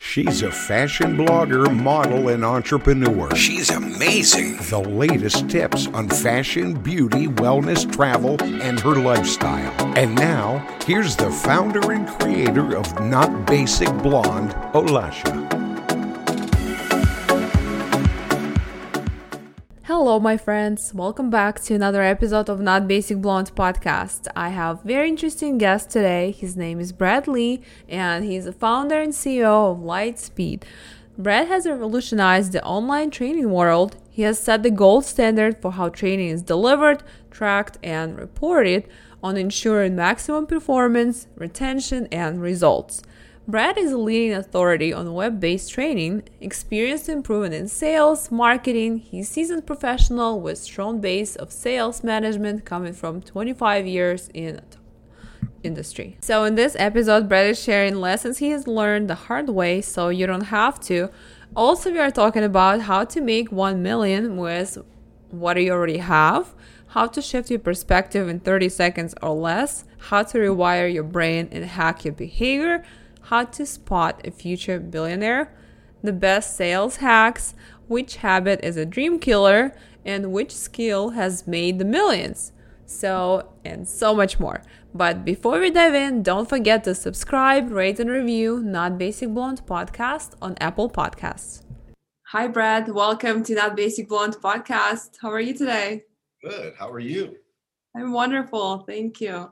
She's a fashion blogger, model, and entrepreneur. She's amazing. The latest tips on fashion, beauty, wellness, travel, and her lifestyle. And now, here's the founder and creator of Not Basic Blonde, Olasha. Hello, my friends. Welcome back to another episode of Not Basic Blonde podcast. I have very interesting guest today. His name is Brad Lea, and he's the founder and CEO of Lightspeed. Brad has revolutionized the online training world. He has set the gold standard for how training is delivered, tracked, and reported on ensuring maximum performance, retention, and results. Brad is a leading authority on web based training, experienced proven in sales, marketing. He's seasoned professional with strong base of sales management coming from 25 years in industry. So in this episode, Brad is sharing lessons he has learned the hard way so you don't have to. Also, we are talking about how to make 1 million with what you already have, how to shift your perspective in 30 seconds or less, how to rewire your brain and hack your behavior how to spot a future billionaire, the best sales hacks, which habit is a dream killer, and which skill has made the millions. So, and so much more. But before we dive in, don't forget to subscribe, rate, and review Not Basic Blonde podcast on Apple Podcasts. Hi, Brad. Welcome to Not Basic Blonde podcast. How are you today? Good. How are you? I'm wonderful. Thank you.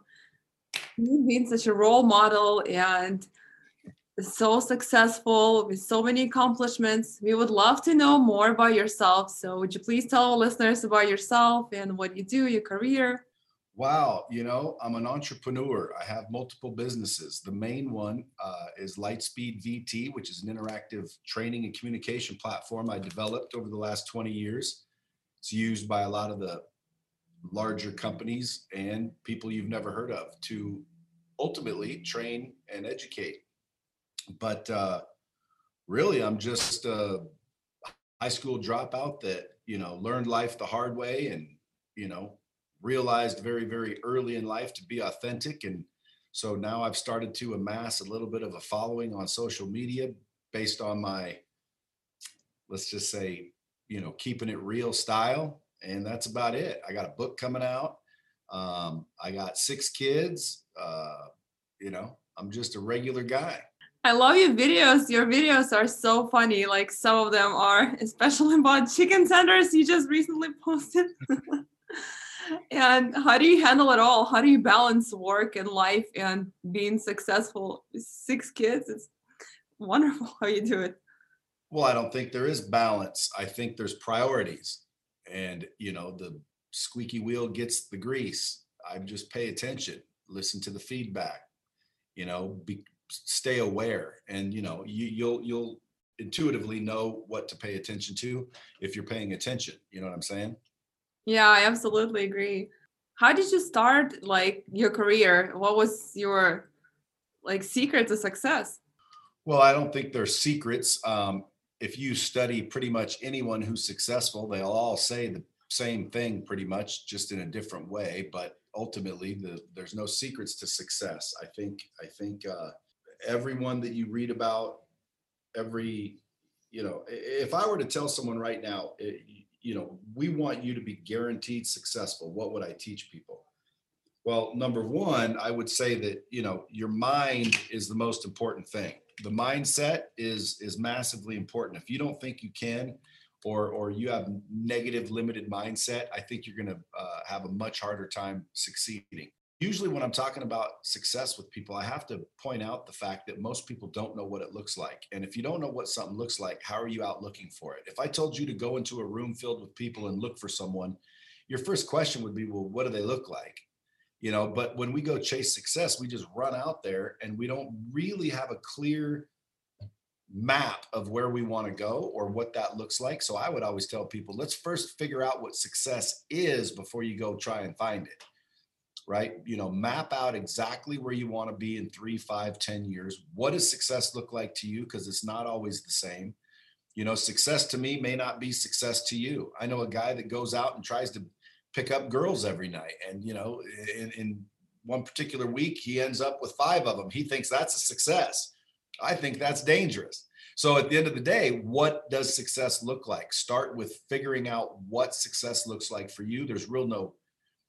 You've been such a role model and so successful with so many accomplishments. We would love to know more about yourself. So, would you please tell our listeners about yourself and what you do, your career? Wow, you know, I'm an entrepreneur. I have multiple businesses. The main one uh, is Lightspeed VT, which is an interactive training and communication platform I developed over the last 20 years. It's used by a lot of the larger companies and people you've never heard of to ultimately train and educate but uh, really, I'm just a high school dropout that you know learned life the hard way, and you know realized very very early in life to be authentic. And so now I've started to amass a little bit of a following on social media based on my let's just say you know keeping it real style. And that's about it. I got a book coming out. Um, i got six kids. Uh, you know i'm just a regular guy I love your videos. Your videos are so funny. Like some of them are, especially about chicken tenders you just recently posted. and how do you handle it all? How do you balance work and life and being successful? Six kids, it's wonderful how you do it. Well, I don't think there is balance. I think there's priorities. And, you know, the squeaky wheel gets the grease. I just pay attention, listen to the feedback, you know, be, stay aware and you know you, you'll you'll intuitively know what to pay attention to if you're paying attention you know what i'm saying yeah i absolutely agree how did you start like your career what was your like secret to success well i don't think there's secrets um, if you study pretty much anyone who's successful, they'll all say the same thing pretty much, just in a different way. But ultimately, the, there's no secrets to success. I think I think uh, everyone that you read about, every you know, if I were to tell someone right now, it, you know, we want you to be guaranteed successful, what would I teach people? Well, number one, I would say that you know your mind is the most important thing. The mindset is is massively important. If you don't think you can, or or you have negative limited mindset, I think you're going to uh, have a much harder time succeeding. Usually, when I'm talking about success with people, I have to point out the fact that most people don't know what it looks like. And if you don't know what something looks like, how are you out looking for it? If I told you to go into a room filled with people and look for someone, your first question would be, well, what do they look like? you know but when we go chase success we just run out there and we don't really have a clear map of where we want to go or what that looks like so i would always tell people let's first figure out what success is before you go try and find it right you know map out exactly where you want to be in three five ten years what does success look like to you because it's not always the same you know success to me may not be success to you i know a guy that goes out and tries to pick up girls every night. And, you know, in, in one particular week, he ends up with five of them. He thinks that's a success. I think that's dangerous. So at the end of the day, what does success look like? Start with figuring out what success looks like for you. There's real no,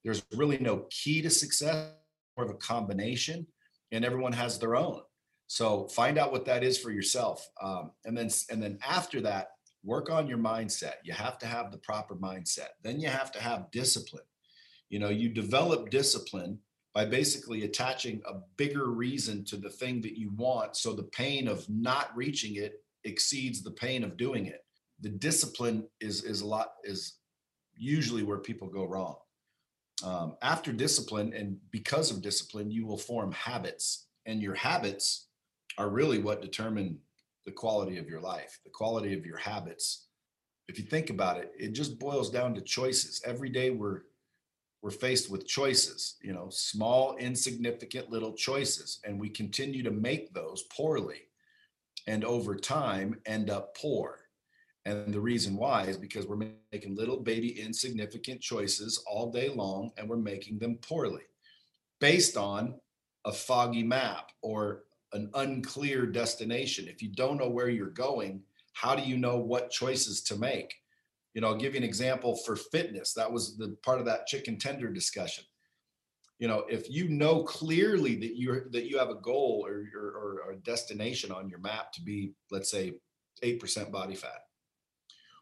there's really no key to success, more of a combination, and everyone has their own. So find out what that is for yourself, um, and then and then after that, work on your mindset. You have to have the proper mindset. Then you have to have discipline. You know, you develop discipline by basically attaching a bigger reason to the thing that you want. So the pain of not reaching it exceeds the pain of doing it. The discipline is, is a lot, is usually where people go wrong. Um, after discipline and because of discipline, you will form habits, and your habits are really what determine the quality of your life, the quality of your habits. If you think about it, it just boils down to choices. Every day we're we're faced with choices, you know, small, insignificant little choices, and we continue to make those poorly, and over time end up poor. And the reason why is because we're making little baby insignificant choices all day long, and we're making them poorly, based on a foggy map or an unclear destination. If you don't know where you're going, how do you know what choices to make? You know, I'll give you an example for fitness. That was the part of that chicken tender discussion. You know, if you know clearly that you that you have a goal or, or, or a destination on your map to be, let's say, eight percent body fat.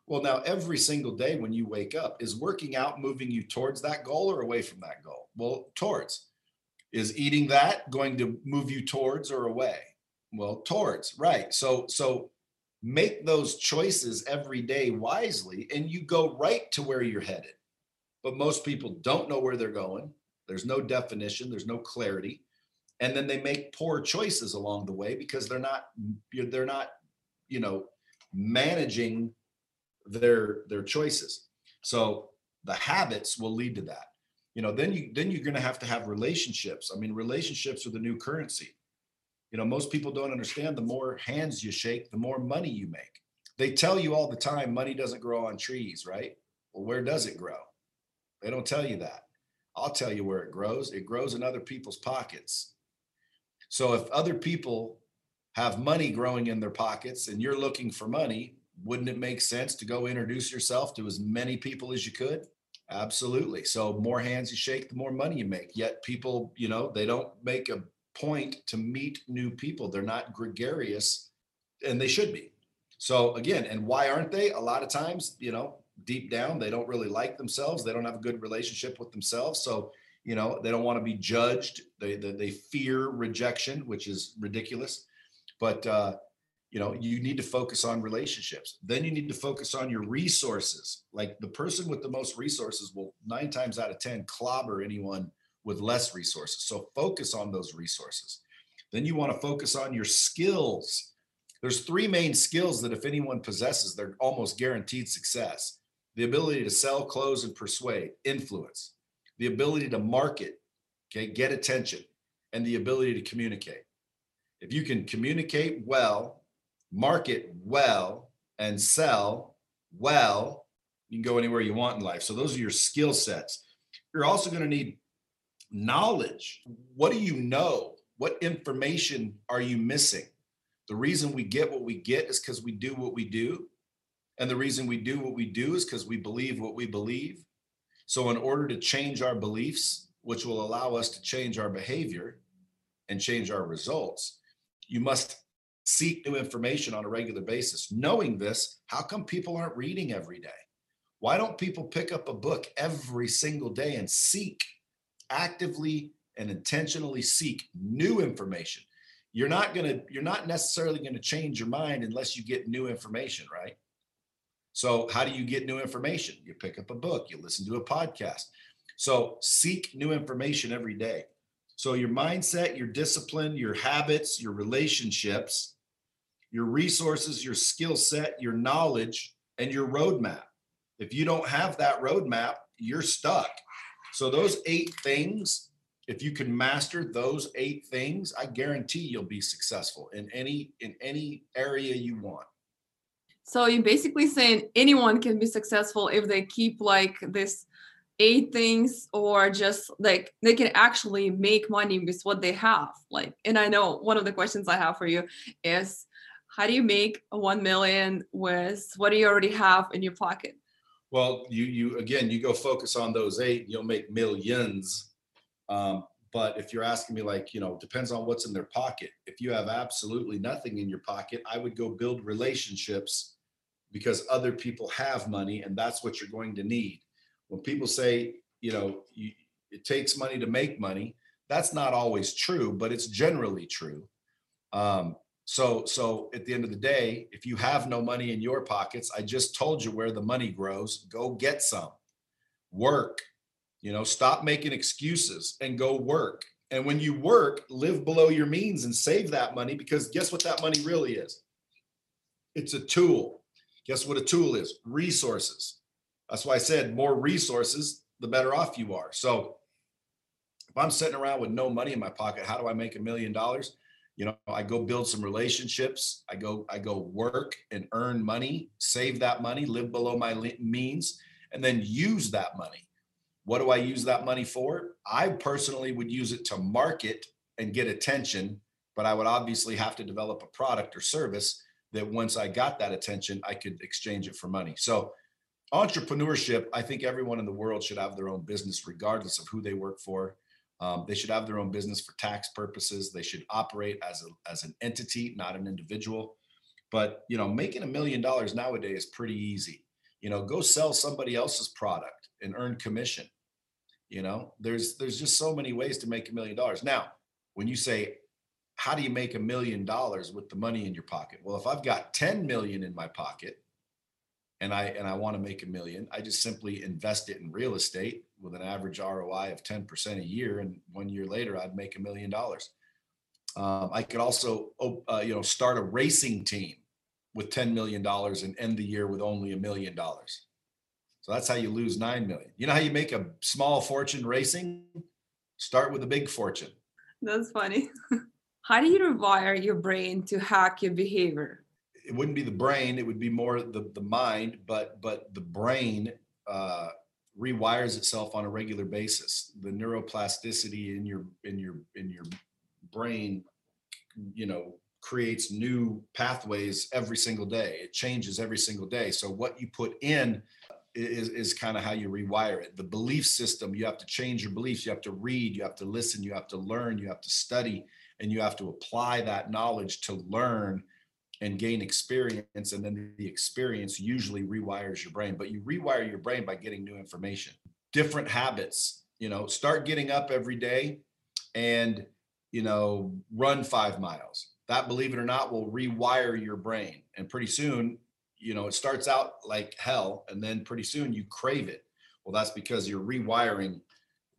Well, now every single day when you wake up, is working out moving you towards that goal or away from that goal? Well, towards. Is eating that going to move you towards or away? Well, towards, right. So so make those choices every day wisely and you go right to where you're headed. But most people don't know where they're going. There's no definition, there's no clarity. And then they make poor choices along the way because they're not they're not, you know, managing their their choices. So the habits will lead to that. You know then you then you're going to have to have relationships. I mean relationships are the new currency. You know most people don't understand the more hands you shake the more money you make. They tell you all the time money doesn't grow on trees right? Well where does it grow? They don't tell you that. I'll tell you where it grows. It grows in other people's pockets. So if other people have money growing in their pockets and you're looking for money wouldn't it make sense to go introduce yourself to as many people as you could Absolutely. So more hands you shake, the more money you make. Yet people, you know, they don't make a point to meet new people. They're not gregarious and they should be. So again, and why aren't they? A lot of times, you know, deep down, they don't really like themselves. They don't have a good relationship with themselves. So, you know, they don't want to be judged. They, they, they fear rejection, which is ridiculous. But, uh, you know you need to focus on relationships. Then you need to focus on your resources. Like the person with the most resources will nine times out of ten clobber anyone with less resources. So focus on those resources. Then you want to focus on your skills. There's three main skills that if anyone possesses they're almost guaranteed success. The ability to sell close and persuade influence. The ability to market okay get attention and the ability to communicate. If you can communicate well market well and sell well, you can go anywhere you want in life. So those are your skill sets. You're also going to need knowledge. What do you know? What information are you missing? The reason we get what we get is because we do what we do. And the reason we do what we do is because we believe what we believe. So, in order to change our beliefs, which will allow us to change our behavior and change our results, you must seek new information on a regular basis. Knowing this, how come people aren't reading every day? Why don't people pick up a book every single day and seek actively and intentionally seek new information? You're not going to you're not necessarily going to change your mind unless you get new information, right? So, how do you get new information? You pick up a book, you listen to a podcast. So, seek new information every day. So, your mindset, your discipline, your habits, your relationships, your resources, your skill set, your knowledge, and your roadmap. If you don't have that roadmap, you're stuck. So, those eight things, if you can master those eight things, I guarantee you'll be successful in any in any area you want. So you're basically saying anyone can be successful if they keep like this eight things or just like they can actually make money with what they have like and i know one of the questions i have for you is how do you make a 1 million with what do you already have in your pocket well you you again you go focus on those eight you'll make millions um, but if you're asking me like you know depends on what's in their pocket if you have absolutely nothing in your pocket i would go build relationships because other people have money and that's what you're going to need. When people say, you know, you, it takes money to make money, that's not always true, but it's generally true. Um, so, so at the end of the day, if you have no money in your pockets, I just told you where the money grows. Go get some. Work. You know, stop making excuses and go work. And when you work, live below your means and save that money because guess what that money really is? It's a tool. Guess what a tool is? Resources. That's why I said more resources, the better off you are. So if I'm sitting around with no money in my pocket, how do I make a million dollars? You know, I go build some relationships. I go, I go work and earn money, save that money, live below my means, and then use that money. What do I use that money for? I personally would use it to market and get attention, but I would obviously have to develop a product or service that once I got that attention, I could exchange it for money. So, entrepreneurship, I think everyone in the world should have their own business, regardless of who they work for. Um, they should have their own business for tax purposes. They should operate as a, as an entity, not an individual. But you know, making a million dollars nowadays is pretty easy. You know, go sell somebody else's product and earn commission. You know, there's there's just so many ways to make a million dollars. Now, when you say how do you make a million dollars with the money in your pocket? Well, if I've got 10 million in my pocket and I and I want to make a million, I just simply invest it in real estate with an average ROI of 10% a year, and one year later I'd make a million dollars. Um, I could also, uh, you know, start a racing team with 10 million dollars and end the year with only a million dollars. So that's how you lose nine million. You know how you make a small fortune racing? Start with a big fortune. That's funny. how do you rewire your brain to hack your behavior it wouldn't be the brain it would be more the, the mind but but the brain uh, rewires itself on a regular basis. The neuroplasticity in your in your in your brain you know creates new pathways every single day. It changes every single day. So what you put in is, is kind of how you rewire it. The belief system you have to change your beliefs. You have to read you have to listen you have to learn you have to study and you have to apply that knowledge to learn and gain experience and then the experience usually rewires your brain but you rewire your brain by getting new information different habits you know start getting up every day and you know run 5 miles. That believe it or not will rewire your brain and pretty soon you know it starts out like hell and then pretty soon you crave it. Well that's because you're rewiring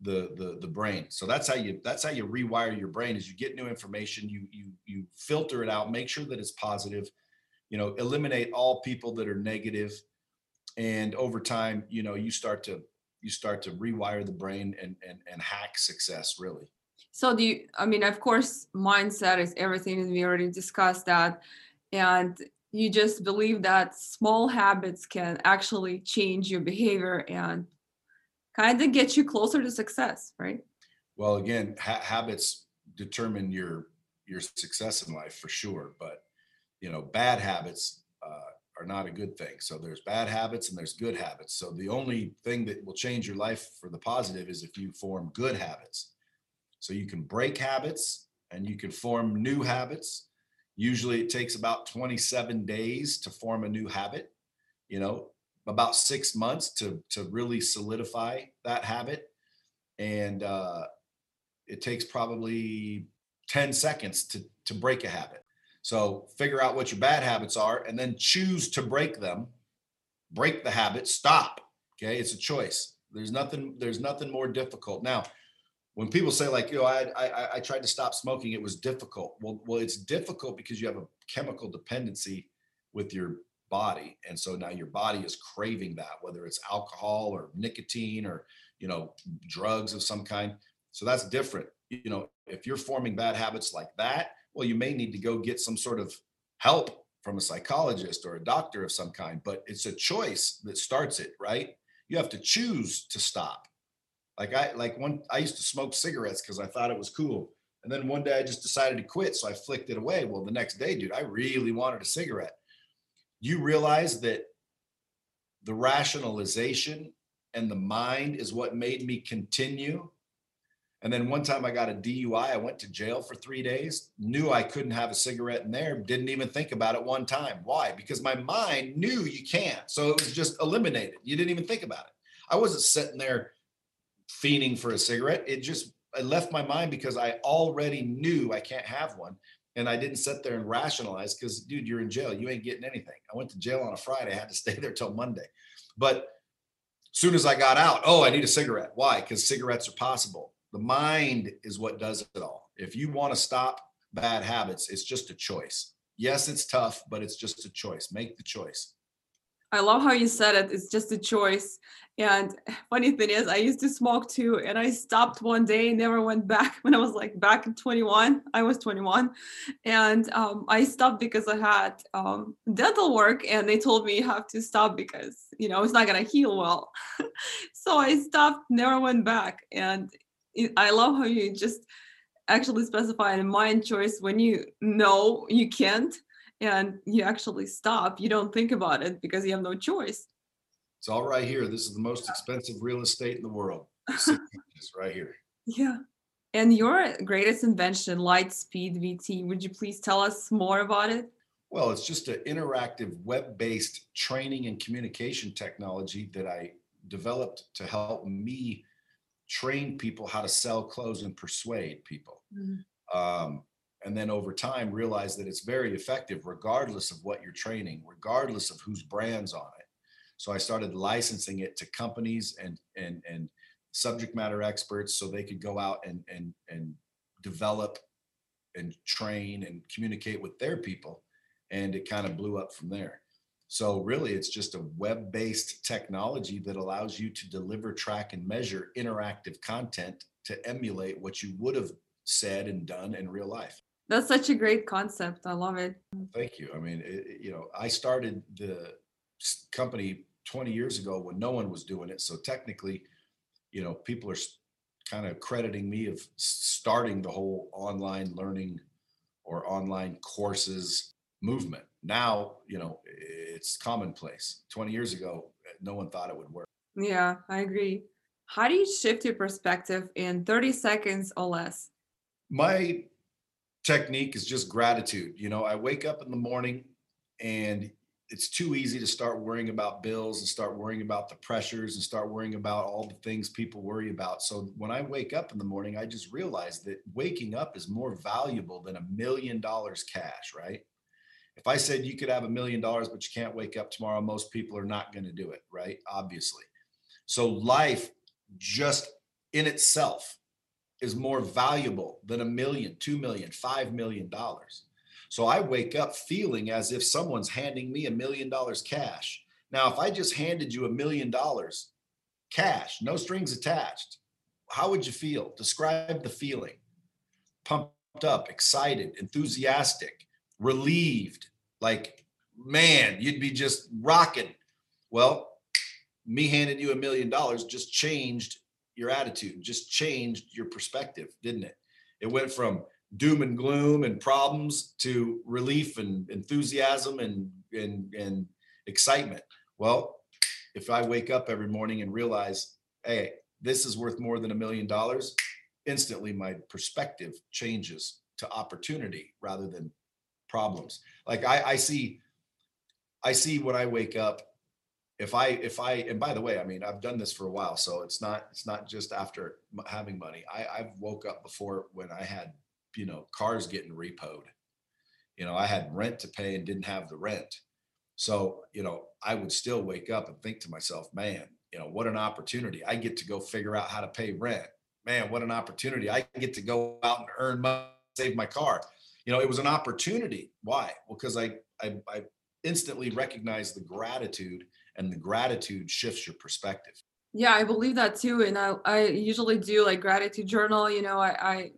the the the brain. So that's how you that's how you rewire your brain is you get new information you you you filter it out make sure that it's positive you know eliminate all people that are negative. And over time you know you start to you start to rewire the brain and and, and hack success really. So do you i mean of course mindset is everything and we already discussed that. And you just believe that small habits can actually change your behavior and kind of get you closer to success, right? Well, again, ha- habits determine your your success in life for sure, but you know, bad habits uh, are not a good thing. So there's bad habits and there's good habits. So the only thing that will change your life for the positive is if you form good habits. So you can break habits and you can form new habits. Usually it takes about 27 days to form a new habit, you know, about six months to, to really solidify that habit. And uh, it takes probably 10 seconds to, to break a habit. So figure out what your bad habits are and then choose to break them. Break the habit, stop. Okay, it's a choice. There's nothing there's nothing more difficult. Now, when people say like, you know, I, I I tried to stop smoking, it was difficult. Well, well, it's difficult because you have a chemical dependency with your body, and so now your body is craving that, whether it's alcohol or nicotine or you know drugs of some kind. So that's different. You know, if you're forming bad habits like that, well, you may need to go get some sort of help from a psychologist or a doctor of some kind, but it's a choice that starts it, right? You have to choose to stop. Like I like one I used to smoke cigarettes because I thought it was cool. And then one day I just decided to quit. So I flicked it away. Well, the next day, dude, I really wanted a cigarette. You realize that the rationalization and the mind is what made me continue and then one time I got a DUI. I went to jail for three days, knew I couldn't have a cigarette in there, didn't even think about it one time. Why? Because my mind knew you can't. So it was just eliminated. You didn't even think about it. I wasn't sitting there fiending for a cigarette. It just I left my mind because I already knew I can't have one. And I didn't sit there and rationalize because, dude, you're in jail. You ain't getting anything. I went to jail on a Friday. I had to stay there till Monday. But soon as I got out, oh, I need a cigarette. Why? Because cigarettes are possible the mind is what does it all. If you want to stop bad habits, it's just a choice. Yes, it's tough, but it's just a choice. Make the choice. I love how you said it. It's just a choice. And funny thing is, I used to smoke too, and I stopped one day, never went back. When I was like back in 21, I was 21, and um, I stopped because I had um, dental work, and they told me you have to stop because you know it's not gonna heal well. so I stopped, never went back, and I love how you just actually specify a mind choice when you know you can't and you actually stop. You don't think about it because you have no choice. It's all right here. This is the most expensive real estate in the world. It's right here. Yeah. And your greatest invention, Lightspeed VT, would you please tell us more about it? Well, it's just an interactive web based training and communication technology that I developed to help me train people how to sell, close, and persuade people. Mm-hmm. Um, and then over time, realize that it's very effective regardless of what you're training, regardless of whose brand's on it. So I started licensing it to companies and and and subject matter experts so they could go out and and and develop and train and communicate with their people and it kind of blew up from there so really, it's just a web-based technology that allows you to deliver, track, and measure interactive content to emulate what you would have said and done in real life. That's such a great concept. I love it. Thank you. I mean, it, you know, I started the company 20 years ago when no one was doing it. So technically, you know, people are kind of crediting me of starting the whole online learning or online courses movement. Now, you know, it's commonplace. 20 years ago, no one thought it would work. Yeah, I agree. How do you shift your perspective in 30 seconds or less? My technique is just gratitude. You know, I wake up in the morning and it's too easy to start worrying about bills and start worrying about the pressures and start worrying about all the things people worry about. So when I wake up in the morning, I just realize that waking up is more valuable than a million dollars cash, right? if I said you could have a million dollars, but you can't wake up tomorrow, most people are not going to do it, right? Obviously. So life just in itself is more valuable than a million, two million, five million dollars. So I wake up feeling as if someone's handing me a million dollars cash. Now, if I just handed you a million dollars cash, no strings attached, how would you feel? Describe the feeling. Pumped up, excited, enthusiastic, relieved, like man, you'd be just rocking. Well, me handing you a million dollars just changed your attitude, just changed your perspective, didn't it? It went from doom and gloom and problems to relief and enthusiasm and and and excitement. Well, if I wake up every morning and realize, hey, this is worth more than a million dollars, instantly my perspective changes to opportunity rather than problems. Like I, I see, I see when I wake up, if I, if I, and by the way, I mean, I've done this for a while, so it's not, it's not just after having money. I, I've woke up before when I had, you know, cars getting repoed. You know, I had rent to pay and didn't have the rent. So, you know, I would still wake up and think to myself, man, you know, what an opportunity. I get to go figure out how to pay rent. Man, what an opportunity. I get to go out and earn money, save my car. You know, it was an opportunity. Why? Well, because I, I, I instantly recognize the gratitude and the gratitude shifts your perspective. Yeah, I believe that too. And I, I usually do like gratitude journal. You know, I, I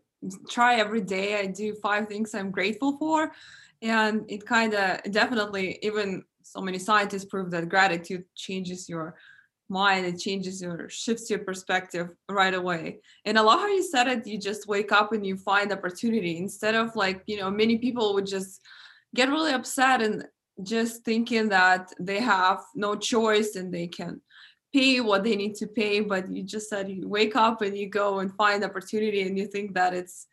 try every day. I do five things I'm grateful for and it kind of definitely even so many scientists prove that gratitude changes your mind it changes your shifts your perspective right away and i love how you said it you just wake up and you find opportunity instead of like you know many people would just get really upset and just thinking that they have no choice and they can pay what they need to pay but you just said you wake up and you go and find opportunity and you think that it's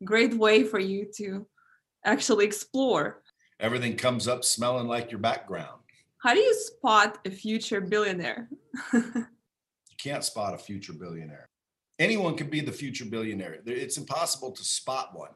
a great way for you to actually explore. Everything comes up smelling like your background. How do you spot a future billionaire? you can't spot a future billionaire. Anyone can be the future billionaire. It's impossible to spot one.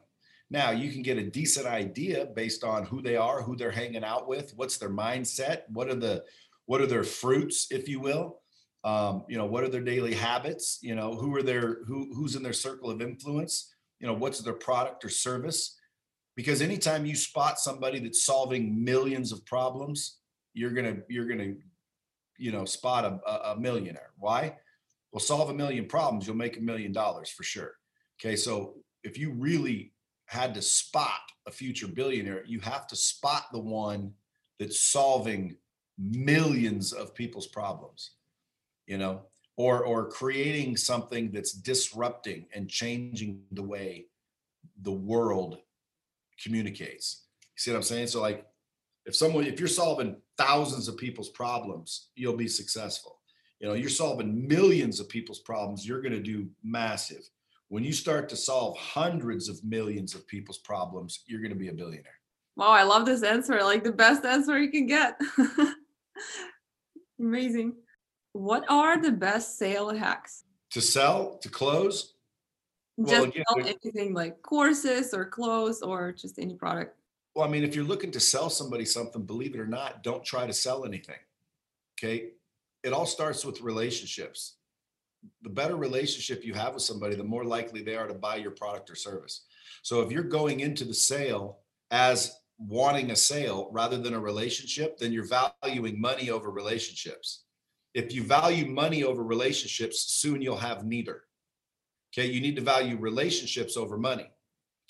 Now, you can get a decent idea based on who they are, who they're hanging out with, what's their mindset, what are the what are their fruits, if you will. Um, you know, what are their daily habits? You know, who are their who who's in their circle of influence? You know, what's their product or service? because anytime you spot somebody that's solving millions of problems you're gonna you're gonna you know spot a, a millionaire why well solve a million problems you'll make a million dollars for sure okay so if you really had to spot a future billionaire you have to spot the one that's solving millions of people's problems you know or or creating something that's disrupting and changing the way the world communicates. You see what I'm saying? So like if someone if you're solving thousands of people's problems, you'll be successful. You know, you're solving millions of people's problems, you're going to do massive. When you start to solve hundreds of millions of people's problems, you're going to be a billionaire. Wow, I love this answer. Like the best answer you can get. Amazing. What are the best sale hacks? To sell, to close, well, just again, anything like courses or clothes or just any product. Well, I mean, if you're looking to sell somebody something, believe it or not, don't try to sell anything. Okay. It all starts with relationships. The better relationship you have with somebody, the more likely they are to buy your product or service. So if you're going into the sale as wanting a sale rather than a relationship, then you're valuing money over relationships. If you value money over relationships, soon you'll have neither. Okay, you need to value relationships over money.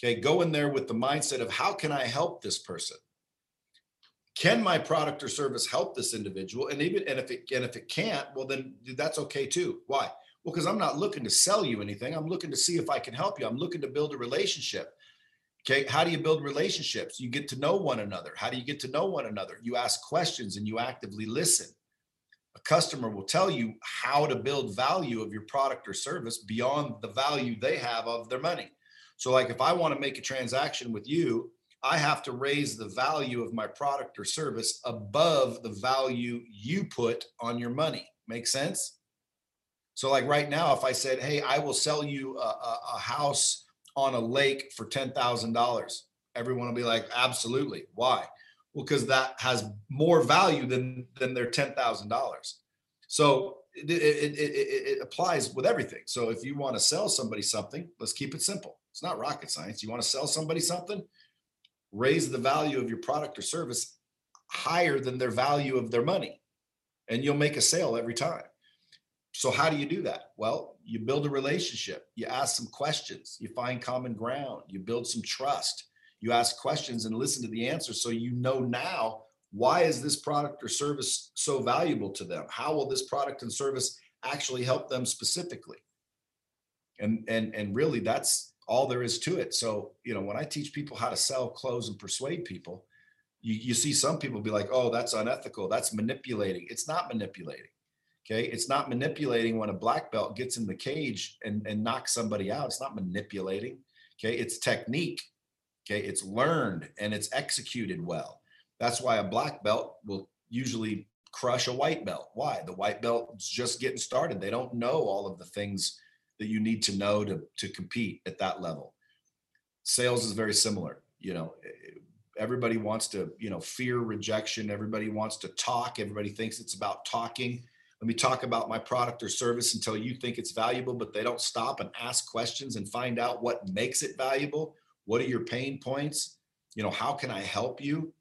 Okay, go in there with the mindset of how can I help this person? Can my product or service help this individual? And even and if it and if it can't, well then that's okay too. Why? Well, because I'm not looking to sell you anything. I'm looking to see if I can help you. I'm looking to build a relationship. Okay, how do you build relationships? You get to know one another. How do you get to know one another? You ask questions and you actively listen a customer will tell you how to build value of your product or service beyond the value they have of their money. So, like if I want to make a transaction with you, I have to raise the value of my product or service above the value you put on your money. Make sense? So, like right now, if I said, Hey, I will sell you a, a, a house on a lake for $10,000, everyone will be like, Absolutely. Why? Well, because that has more value than than their ten thousand dollars. So it, it, it, it, applies with everything. So if you want to sell somebody something, let's keep it simple. It's not rocket science. You want to sell somebody something, raise the value of your product or service higher than their value of their money, and you'll make a sale every time. So how do you do that? Well, you build a relationship. You ask some questions. You find common ground. You build some trust you ask questions and listen to the answers so you know now why is this product or service so valuable to them? How will this product and service actually help them specifically? And and and really that's all there is to it. So, you know, when I teach people how to sell, close, and persuade people, you, you see some people be like, oh, that's unethical. That's manipulating. It's not manipulating. Okay. It's not manipulating when a black belt gets in the cage and, and knocks somebody out. It's not manipulating. Okay. It's technique. Okay. It's learned and it's executed well. That's why a black belt will usually crush a white belt. Why? The white belt is just getting started. They don't know all of the things that you need to know to, to compete at that level. Sales is very similar. You know, everybody wants to, you know, fear rejection. Everybody wants to talk. Everybody thinks it's about talking. Let me talk about my product or service until you think it's valuable, but they don't stop and ask questions and find out what makes it valuable. What are your pain points? You know, how can I help you?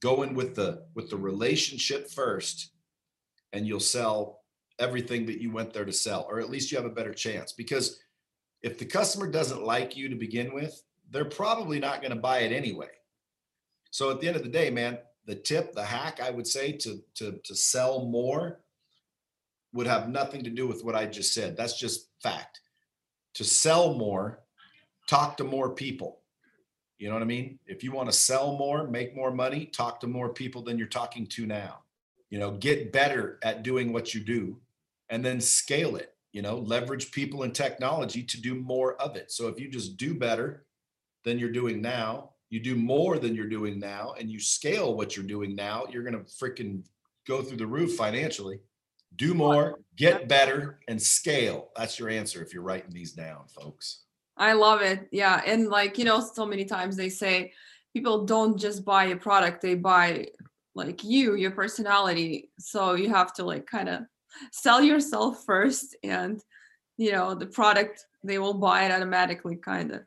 Go in with the with the relationship first, and you'll sell everything that you went there to sell, or at least you have a better chance. Because if the customer doesn't like you to begin with, they're probably not going to buy it anyway. So at the end of the day, man, the tip, the hack, I would say to to to sell more would have nothing to do with what I just said. That's just fact. To sell more, talk to more people. You know what I mean? If you want to sell more, make more money, talk to more people than you're talking to now. You know, get better at doing what you do and then scale it you know leverage people and technology to do more of it. So if you just do better than you're doing now you do more than you're doing now and you scale what you're doing now you're going to freaking go through the roof financially. Do more get better and scale. That's your answer if you're writing these down folks. I love it. Yeah and like you know so many times they say people don't just buy a product they buy like you your personality. So you have to like kind of sell yourself first and you know the product they will buy it automatically kind of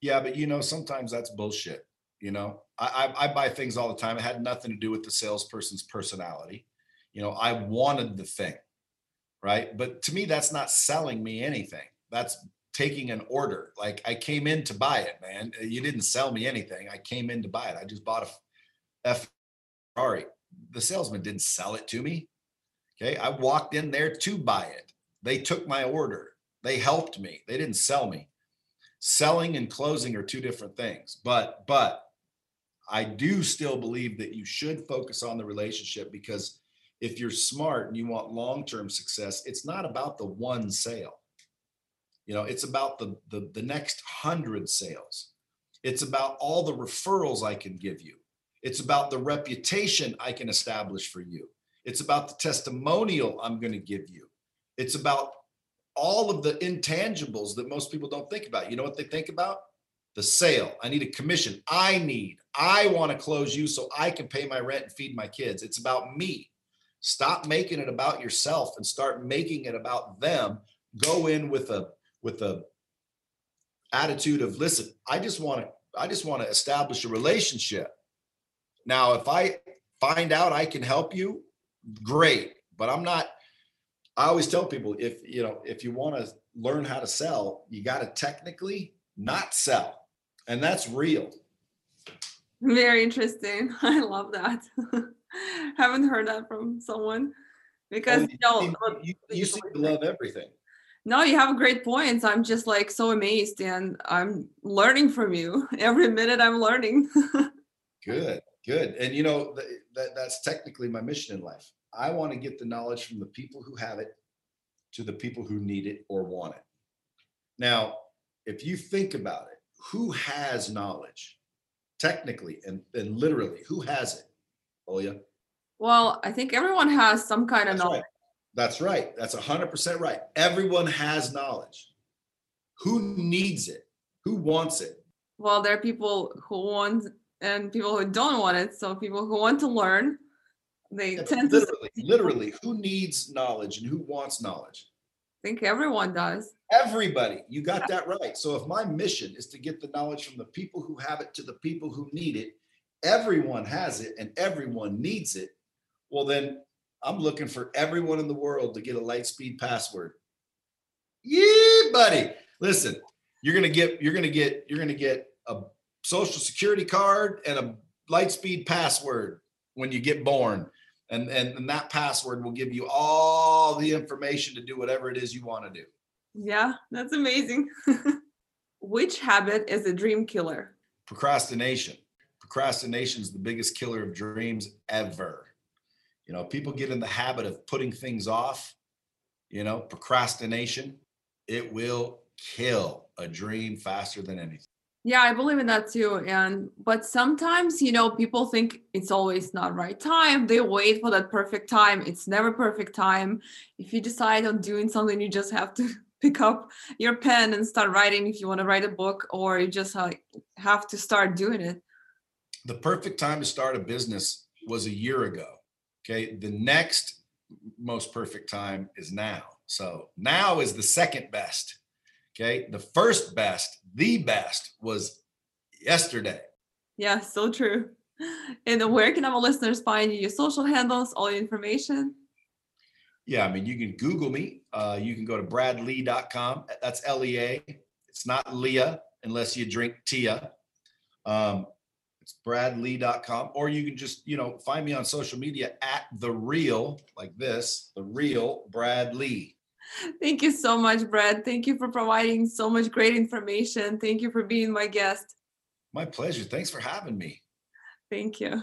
yeah but you know sometimes that's bullshit you know? I, I, I buy things all the time. It had nothing to do with the salesperson's personality. You know i wanted the thing right? But to me that's not selling me anything. That's taking an order. Like i came in to buy it man. Uh, you didn't sell me anything. I came in to buy it. I just bought a f ferrari. The salesman didn't sell it to me Okay. I walked in there to buy it. They took my order. They helped me. They didn't sell me. Selling and closing are two different things. But, but I do still believe that you should focus on the relationship because if you're smart and you want long-term success, it's not about the one sale. You know, it's about the, the, the next hundred sales. It's about all the referrals I can give you. It's about the reputation I can establish for you. It's about the testimonial I'm going to give you. It's about all of the intangibles that most people don't think about. You know what they think about? The sale. I need a commission. I need, I want to close you so I can pay my rent and feed my kids. It's about me. Stop making it about yourself and start making it about them. Go in with a with a attitude of listen, I just want to I just want to establish a relationship. Now, if I find out I can help you, great. But I'm not, I always tell people if you know, if you want to learn how to sell, you got to technically not sell. And that's real. Very interesting. I love that. Haven't heard that from someone because oh, you, know, you, you, you seem to love everything. No, you have great points. I'm just like so amazed and I'm learning from you. Every minute I'm learning. good, good. And you know, that, that's technically my mission in life. I want to get the knowledge from the people who have it to the people who need it or want it. Now, if you think about it, who has knowledge technically and, and literally? Who has it? Olya? Well, I think everyone has some kind of knowledge. Right. That's right. That's 100% right. Everyone has knowledge. Who needs it? Who wants it? Well, there are people who want and people who don't want it. So people who want to learn they tend literally, to literally who needs knowledge and who wants knowledge i think everyone does everybody you got yeah. that right so if my mission is to get the knowledge from the people who have it to the people who need it everyone has it and everyone needs it well then i'm looking for everyone in the world to get a lightspeed password yeah buddy listen you're gonna get you're gonna get you're gonna get a social security card and a lightspeed password when you get born. And, and, and that password will give you all the information to do whatever it is you want to do. Yeah, that's amazing. Which habit is a dream killer? Procrastination. Procrastination is the biggest killer of dreams ever. You know, people get in the habit of putting things off, you know, procrastination, it will kill a dream faster than anything. Yeah, I believe in that too. And but sometimes, you know, people think it's always not right time. They wait for that perfect time. It's never perfect time. If you decide on doing something, you just have to pick up your pen and start writing if you want to write a book or you just have to start doing it. The perfect time to start a business was a year ago. Okay? The next most perfect time is now. So, now is the second best Okay. The first best, the best was yesterday. Yeah, so true. And where can our listeners find you? Your social handles, all your information? Yeah, I mean, you can Google me. Uh, you can go to bradlea.com. That's L E A. It's not Leah unless you drink Tia. Um, it's bradlea.com. Or you can just, you know, find me on social media at the real, like this, the real Brad Lea. Thank you so much, Brad. Thank you for providing so much great information. Thank you for being my guest. My pleasure. Thanks for having me. Thank you.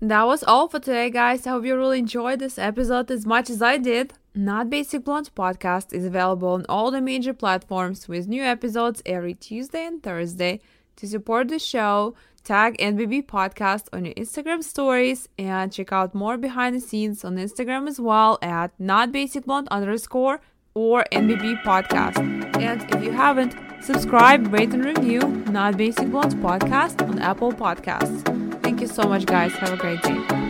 That was all for today, guys. I hope you really enjoyed this episode as much as I did. Not Basic Blonde podcast is available on all the major platforms with new episodes every Tuesday and Thursday. To support the show, tag NBB Podcast on your Instagram stories and check out more behind the scenes on Instagram as well at not basic blonde underscore or NBB Podcast. And if you haven't, subscribe, rate, and review Not Basic Blonde Podcast on Apple Podcasts. Thank you so much, guys. Have a great day.